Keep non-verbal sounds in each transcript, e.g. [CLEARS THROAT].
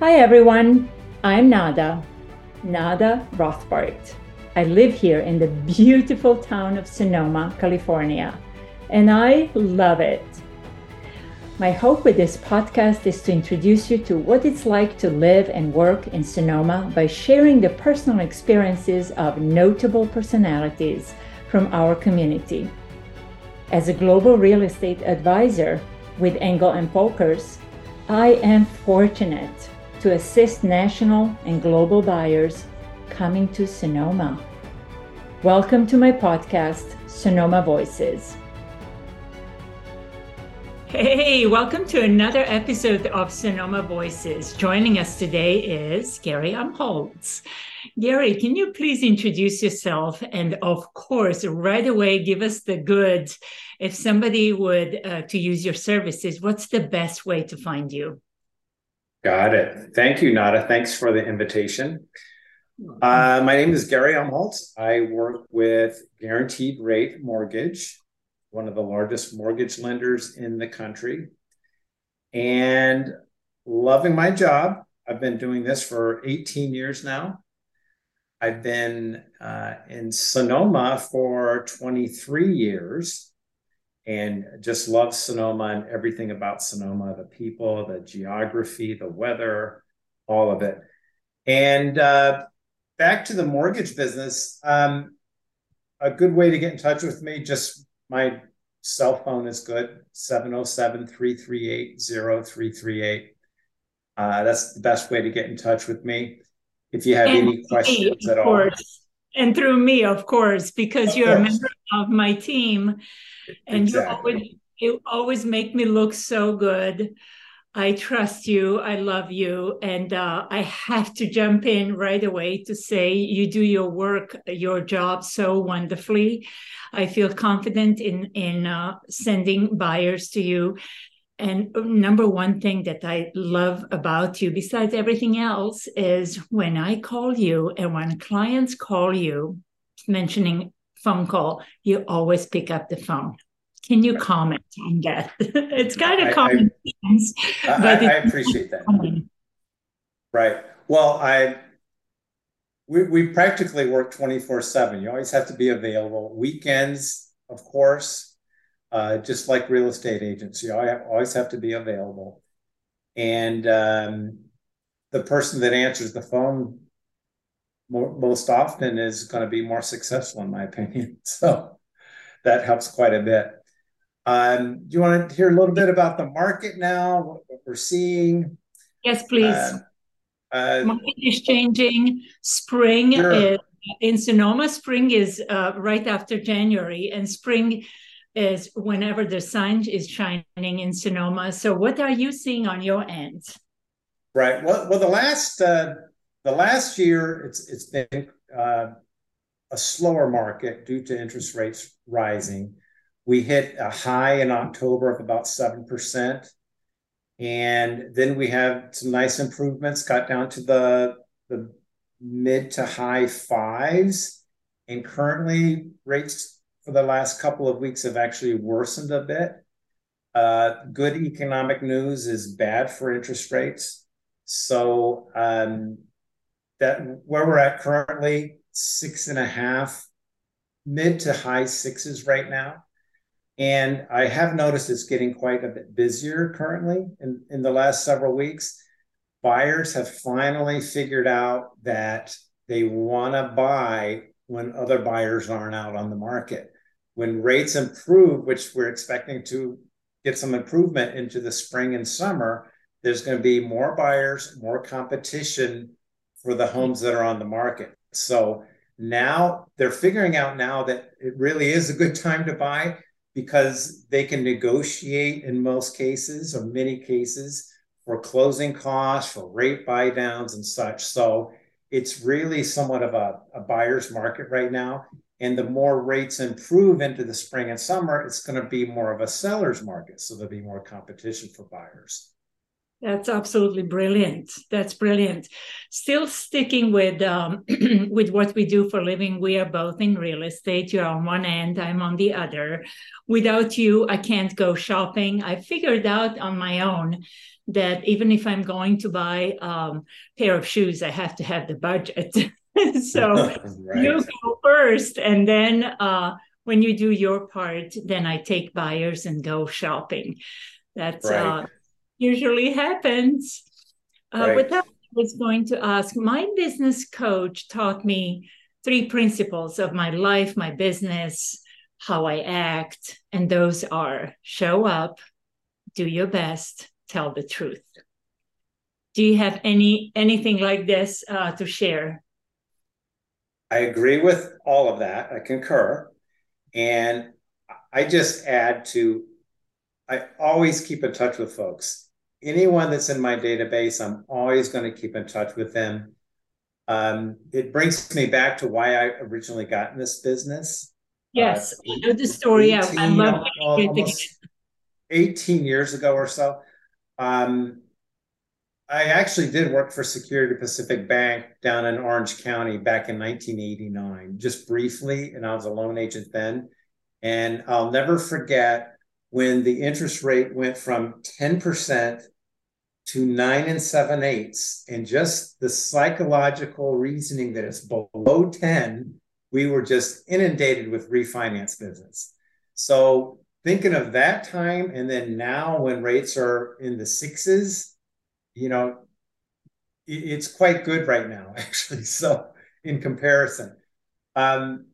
Hi everyone, I'm Nada, Nada Rothbart. I live here in the beautiful town of Sonoma, California, and I love it. My hope with this podcast is to introduce you to what it's like to live and work in Sonoma by sharing the personal experiences of notable personalities from our community. As a global real estate advisor with Engel and Volkers, I am fortunate to assist national and global buyers coming to Sonoma. Welcome to my podcast, Sonoma Voices. Hey, welcome to another episode of Sonoma Voices. Joining us today is Gary Umholtz. Gary, can you please introduce yourself? And of course, right away, give us the goods. If somebody would uh, to use your services, what's the best way to find you? Got it. Thank you, Nada. Thanks for the invitation. Uh, my name is Gary Umholtz. I work with Guaranteed Rate Mortgage, one of the largest mortgage lenders in the country, and loving my job. I've been doing this for 18 years now. I've been uh, in Sonoma for 23 years and just love Sonoma and everything about Sonoma the people, the geography, the weather, all of it. And uh, back to the mortgage business, um, a good way to get in touch with me, just my cell phone is good 707 338 0338. Uh, that's the best way to get in touch with me. If you have and any questions at all. And through me, of course, because of you're course. a member of my team and exactly. you always you always make me look so good. I trust you. I love you. And uh, I have to jump in right away to say you do your work, your job so wonderfully. I feel confident in, in uh, sending buyers to you. And uh, number one thing that I love about you, besides everything else, is when I call you and when clients call you mentioning phone call, you always pick up the phone. Can you comment on that? [LAUGHS] it's kind of common I, sense, I, but I, I appreciate that. Common. Right. Well, I we, we practically work 24 7 you always have to be available weekends of course uh, just like real estate agents you always have to be available and um, the person that answers the phone more, most often is going to be more successful, in my opinion. [LAUGHS] So that helps quite a bit. Um, do you want to hear a little bit about the market now, what, what we're seeing? Yes, please. Uh, uh, market is changing. Spring sure. is, in Sonoma, spring is uh, right after January, and spring is whenever the sun is shining in Sonoma. So, what are you seeing on your end? Right. Well, well, the last uh, the last year, it's it's been uh, a slower market due to interest rates rising. We hit a high in October of about 7%. And then we have some nice improvements, got down to the, the mid to high fives. And currently, rates for the last couple of weeks have actually worsened a bit. Uh, good economic news is bad for interest rates. So um, that where we're at currently, six and a half, mid to high sixes right now. And I have noticed it's getting quite a bit busier currently in, in the last several weeks. Buyers have finally figured out that they want to buy when other buyers aren't out on the market. When rates improve, which we're expecting to get some improvement into the spring and summer, there's going to be more buyers, more competition for the homes that are on the market. So now they're figuring out now that it really is a good time to buy because they can negotiate in most cases or many cases for closing costs, for rate buy downs and such. So it's really somewhat of a, a buyer's market right now. And the more rates improve into the spring and summer, it's going to be more of a seller's market. So there'll be more competition for buyers. That's absolutely brilliant. That's brilliant. Still sticking with um, [CLEARS THROAT] with what we do for living. We are both in real estate. You're on one end, I'm on the other. Without you, I can't go shopping. I figured out on my own that even if I'm going to buy a um, pair of shoes, I have to have the budget. [LAUGHS] so [LAUGHS] right. you go first, and then uh, when you do your part, then I take buyers and go shopping. That's right. uh, usually happens. Uh, right. With that, I was going to ask my business coach taught me three principles of my life, my business, how I act. And those are show up, do your best, tell the truth. Do you have any anything like this uh, to share? I agree with all of that. I concur. And I just add to I always keep in touch with folks anyone that's in my database, I'm always going to keep in touch with them. Um, it brings me back to why I originally got in this business. Yes, uh, I know the story. 18, I love it. 18 years ago or so. Um, I actually did work for Security Pacific Bank down in Orange County back in 1989, just briefly, and I was a loan agent then. And I'll never forget when the interest rate went from 10% to nine and seven eighths, and just the psychological reasoning that it's below 10, we were just inundated with refinance business. So thinking of that time and then now when rates are in the sixes, you know, it's quite good right now, [LAUGHS] actually. So in comparison. Um,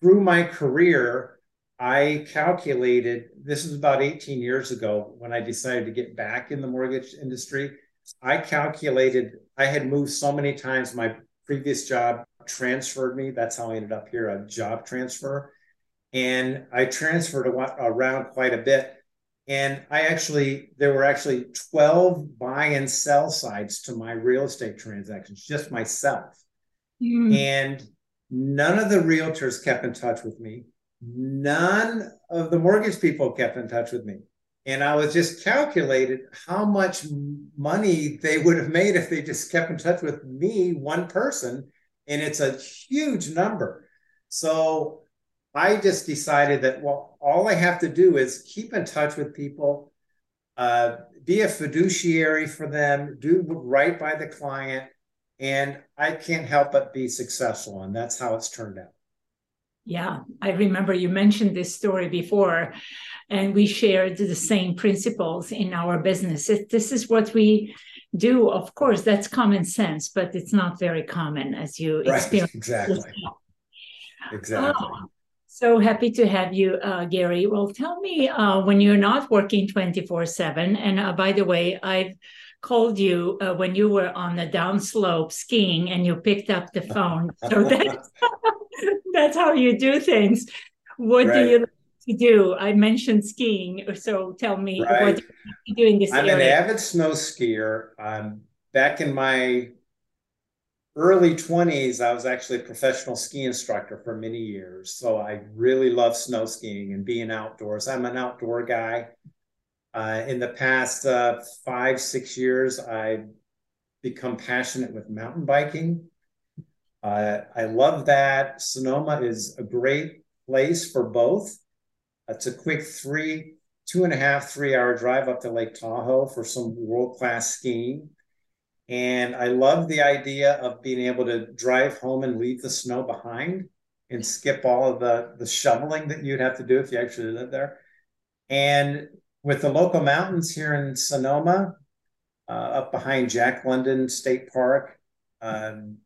through my career, I calculated this is about 18 years ago when I decided to get back in the mortgage industry. I calculated I had moved so many times. My previous job transferred me. That's how I ended up here a job transfer. And I transferred around quite a bit. And I actually, there were actually 12 buy and sell sides to my real estate transactions, just myself. Mm. And none of the realtors kept in touch with me none of the mortgage people kept in touch with me. And I was just calculated how much money they would have made if they just kept in touch with me, one person. And it's a huge number. So I just decided that, well, all I have to do is keep in touch with people, uh, be a fiduciary for them, do right by the client. And I can't help but be successful. And that's how it's turned out. Yeah, I remember you mentioned this story before, and we shared the same principles in our business. It, this is what we do. Of course, that's common sense, but it's not very common as you right, experience. Exactly. Exactly. Oh, so happy to have you, uh, Gary. Well, tell me uh, when you're not working 24 7. And uh, by the way, I've called you uh, when you were on the downslope skiing and you picked up the phone. [LAUGHS] So that's, [LAUGHS] that's how you do things. What right. do you like to do? I mentioned skiing. So tell me right. what you do in this year. I'm area. an avid snow skier. Um, back in my early 20s, I was actually a professional ski instructor for many years. So I really love snow skiing and being outdoors. I'm an outdoor guy. Uh, in the past uh, five, six years, I've become passionate with mountain biking. Uh, I love that. Sonoma is a great place for both. It's a quick three, two and a half, three hour drive up to Lake Tahoe for some world class skiing. And I love the idea of being able to drive home and leave the snow behind and skip all of the, the shoveling that you'd have to do if you actually lived there. And with the local mountains here in Sonoma, uh, up behind Jack London State Park. Um,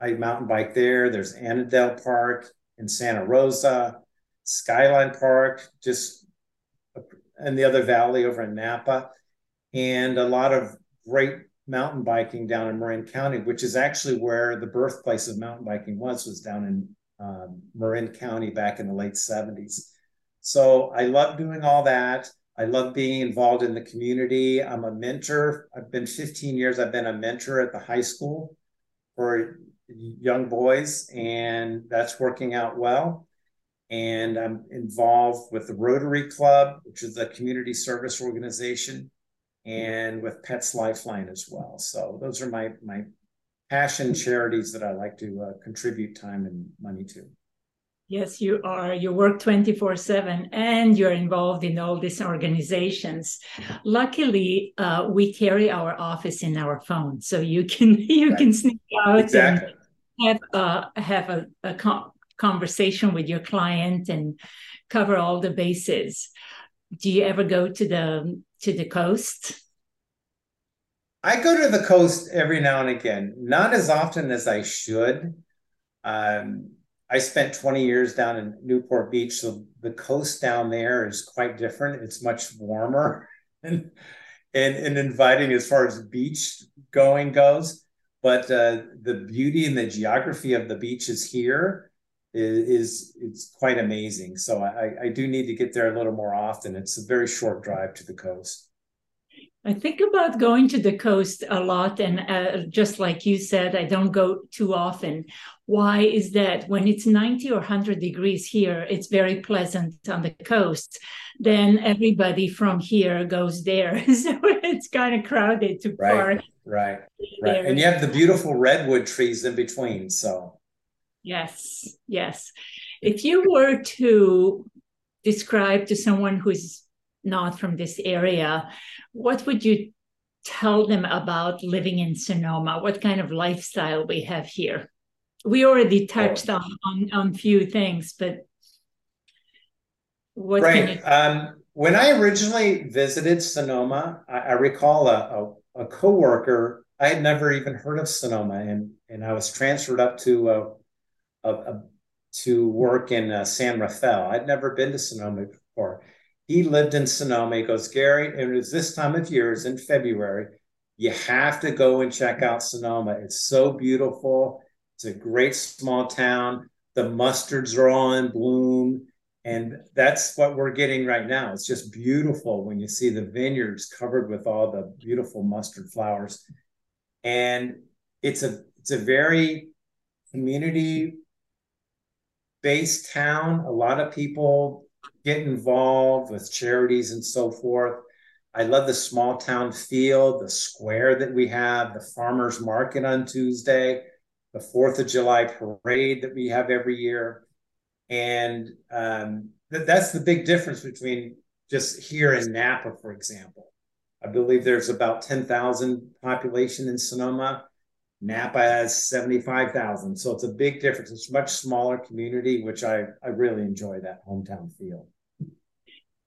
I mountain bike there. There's Annadel Park in Santa Rosa, Skyline Park, just in the other valley over in Napa, and a lot of great mountain biking down in Marin County, which is actually where the birthplace of mountain biking was, was down in um, Marin County back in the late 70s. So I love doing all that. I love being involved in the community. I'm a mentor. I've been 15 years, I've been a mentor at the high school for young boys, and that's working out well. And I'm involved with the Rotary Club, which is a community service organization. And with Pets Lifeline as well. So those are my my passion charities that I like to uh, contribute time and money to. Yes, you are. You work 24 7 and you're involved in all these organizations. Luckily, uh, we carry our office in our phone. So you can [LAUGHS] you right. can sneak out exactly. and have, uh, have a, a con- conversation with your client and cover all the bases. Do you ever go to the to the coast? I go to the coast every now and again, not as often as I should. Um, I spent 20 years down in Newport Beach, so the coast down there is quite different. It's much warmer [LAUGHS] and and, and inviting as far as beach going goes. But uh, the beauty and the geography of the beaches here is, is it's quite amazing. So I, I do need to get there a little more often. It's a very short drive to the coast. I think about going to the coast a lot, and uh, just like you said, I don't go too often. Why is that? When it's 90 or 100 degrees here, it's very pleasant on the coast. Then everybody from here goes there. [LAUGHS] so it's kind of crowded to right, park. Right, right. And you have the beautiful redwood trees in between. So, yes, yes. If you were to describe to someone who's not from this area, what would you tell them about living in Sonoma? What kind of lifestyle we have here? We already touched oh. on, on on few things, but what right. You... Um, when I originally visited Sonoma, I, I recall a, a, a coworker. I had never even heard of Sonoma, and and I was transferred up to a, to work in uh, San Rafael. I'd never been to Sonoma before, he lived in Sonoma. He goes, Gary, and it was this time of year, it's in February. You have to go and check out Sonoma. It's so beautiful. It's a great small town. The mustards are all in bloom. And that's what we're getting right now. It's just beautiful when you see the vineyards covered with all the beautiful mustard flowers. And it's a it's a very community based town. A lot of people get involved with charities and so forth. I love the small town feel, the square that we have, the farmers market on Tuesday, the Fourth of July parade that we have every year, and um, th- that's the big difference between just here in Napa, for example. I believe there's about ten thousand population in Sonoma. Napa has seventy five thousand, so it's a big difference. It's much smaller community, which I I really enjoy that hometown feel.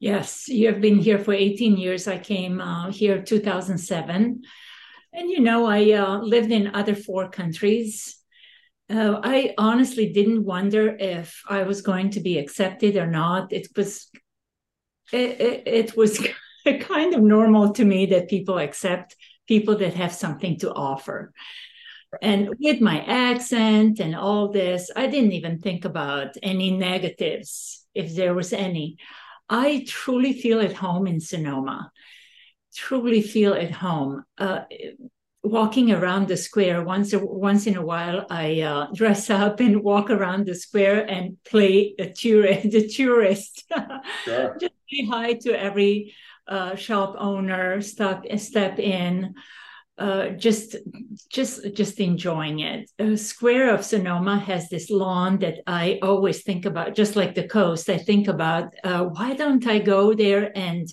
Yes, you have been here for 18 years. I came uh, here 2007. And you know, I uh, lived in other four countries. Uh, I honestly didn't wonder if I was going to be accepted or not. It was, it, it, it was [LAUGHS] kind of normal to me that people accept people that have something to offer. And with my accent and all this, I didn't even think about any negatives, if there was any. I truly feel at home in Sonoma. Truly feel at home. Uh, walking around the square once once in a while, I uh, dress up and walk around the square and play a tourist. [LAUGHS] The tourist, sure. [LAUGHS] just say hi to every uh, shop owner. Stop, step in uh, just just just enjoying it. A Square of Sonoma has this lawn that I always think about, just like the coast. I think about uh, why don't I go there and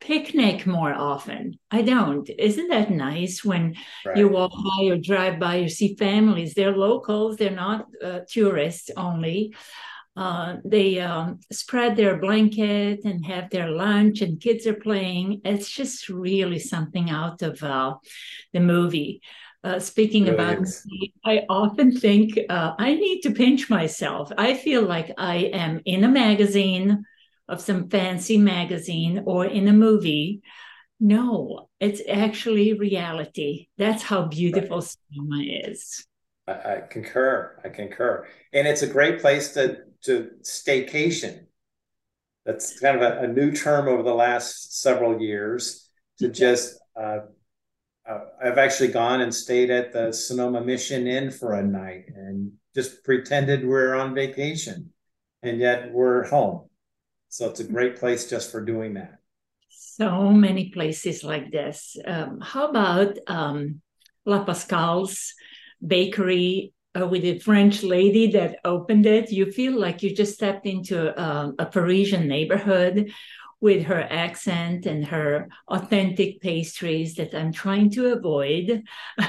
picnic more often? I don't. Isn't that nice when right. you walk by or drive by, you see families? They're locals. They're not uh, tourists only. Uh, they um, spread their blanket and have their lunch, and kids are playing. It's just really something out of uh, the movie. Uh, speaking really about I often think uh, I need to pinch myself. I feel like I am in a magazine of some fancy magazine or in a movie. No, it's actually reality. That's how beautiful right. Sonoma is. I concur. I concur, and it's a great place to to staycation. That's kind of a, a new term over the last several years to just. Uh, uh, I've actually gone and stayed at the Sonoma Mission Inn for a night and just pretended we're on vacation, and yet we're home. So it's a great place just for doing that. so many places like this. Um, how about um, La Pascal's bakery uh, with a French lady that opened it? You feel like you just stepped into uh, a Parisian neighborhood with her accent and her authentic pastries that I'm trying to avoid. [LAUGHS]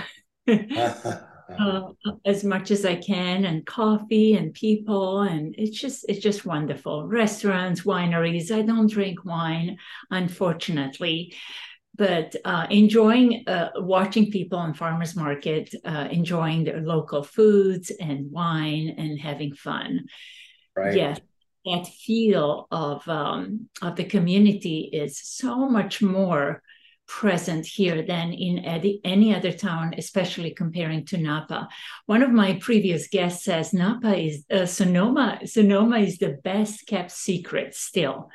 uh, as much as I can, and coffee and people, and it's just it's just wonderful. Restaurants, wineries. I don't drink wine, unfortunately, but uh, enjoying uh, watching people on farmers market, uh, enjoying their local foods and wine, and having fun. Right. Yes, that feel of um, of the community is so much more present here than in any other town, especially comparing to Napa. One of my previous guests says Napa is uh, Sonoma. Sonoma is the best kept secret still.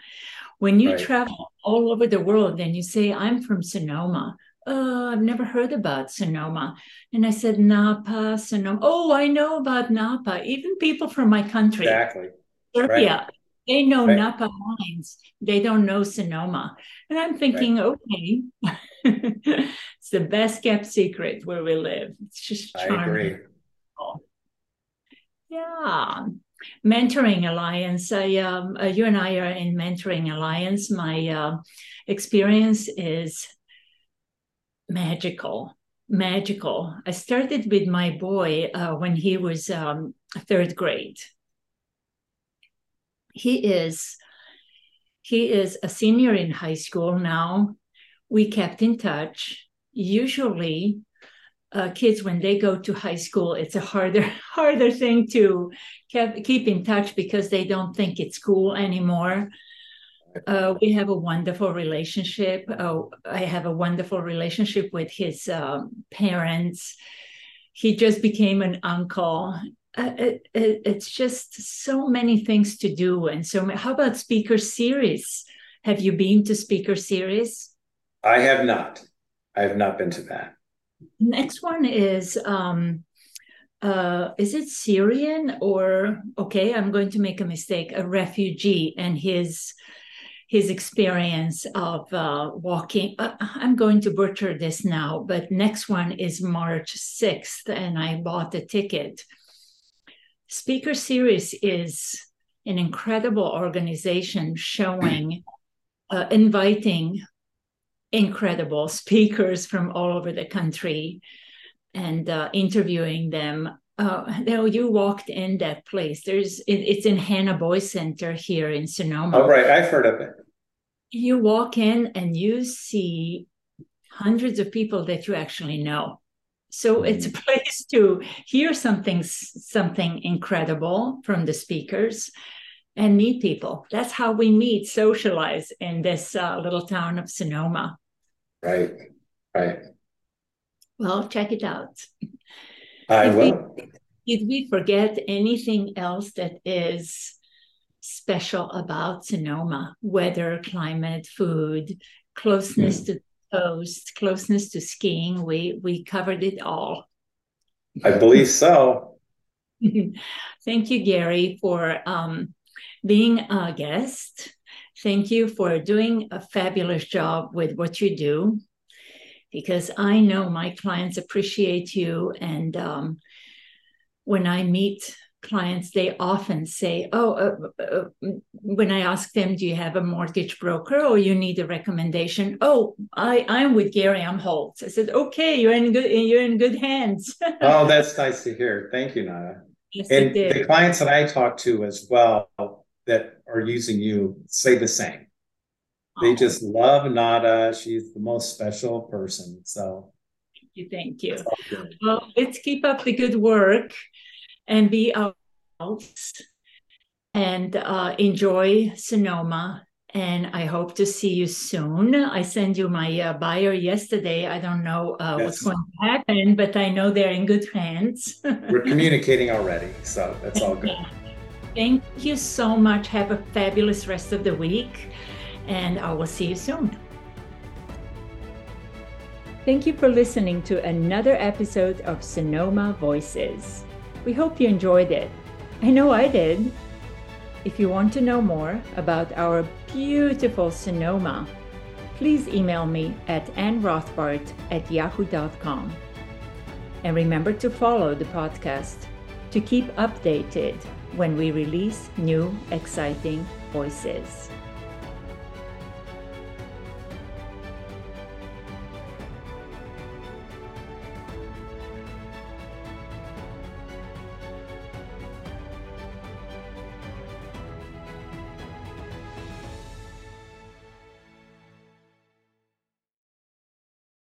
When you right. travel all over the world and you say, "I'm from Sonoma," oh, I've never heard about Sonoma. And I said, Napa, Sonoma. Oh, I know about Napa. Even people from my country. Exactly. Serbia. Right. They know right. Napa wines. They don't know Sonoma. And I'm thinking, okay, [LAUGHS] it's the best kept secret where we live. It's just charming. I agree. Yeah. Mentoring Alliance. I, um, uh, you and I are in Mentoring Alliance. My uh, experience is magical magical. I started with my boy uh, when he was um, third grade he is he is a senior in high school now. We kept in touch. Usually, uh, kids when they go to high school, it's a harder [LAUGHS] harder thing to keep, keep in touch because they don't think it's cool anymore. Uh, we have a wonderful relationship. Uh, I have a wonderful relationship with his um, parents. He just became an uncle, uh, it, it, it's just so many things to do and so how about speaker series have you been to speaker series i have not i have not been to that next one is um uh is it syrian or okay i'm going to make a mistake a refugee and his his experience of uh, walking. Uh, I'm going to butcher this now, but next one is March 6th, and I bought the ticket. Speaker Series is an incredible organization showing, uh, inviting incredible speakers from all over the country and uh, interviewing them. Uh, now you walked in that place. There's it, it's in Hanna Boys Center here in Sonoma. Oh, right, I've heard of it. You walk in and you see hundreds of people that you actually know so it's a mm-hmm. place to hear something something incredible from the speakers and meet people that's how we meet socialize in this uh, little town of sonoma right right well check it out i did will we, did we forget anything else that is special about sonoma weather climate food closeness mm. to coast, closeness to skiing. We we covered it all. I believe so. [LAUGHS] Thank you, Gary, for um, being a guest. Thank you for doing a fabulous job with what you do, because I know my clients appreciate you. And um, when I meet clients, they often say, "Oh, uh, uh, when I ask them, do you have a mortgage broker or you need a recommendation?" Oh, I I'm with Gary Umholtz. I said, "Okay, you're in good you're in good hands." oh, that's nice to hear. Thank you, Nada. Yes, and the clients that I talk to as well that are using you say the same. They just love Nada. She's the most special person. So thank you. Thank you. Well, let's keep up the good work and be out and uh, enjoy Sonoma. And I hope to see you soon. I sent you my uh, buyer yesterday. I don't know uh, yes. what's going to happen, but I know they're in good hands. We're [LAUGHS] communicating already, so that's all good. [LAUGHS] Thank you so much. Have a fabulous rest of the week, and I will see you soon. Thank you for listening to another episode of Sonoma Voices. We hope you enjoyed it. I know I did. If you want to know more about our beautiful Sonoma, please email me at annrothbart at yahoo.com. And remember to follow the podcast to keep updated when we release new exciting voices.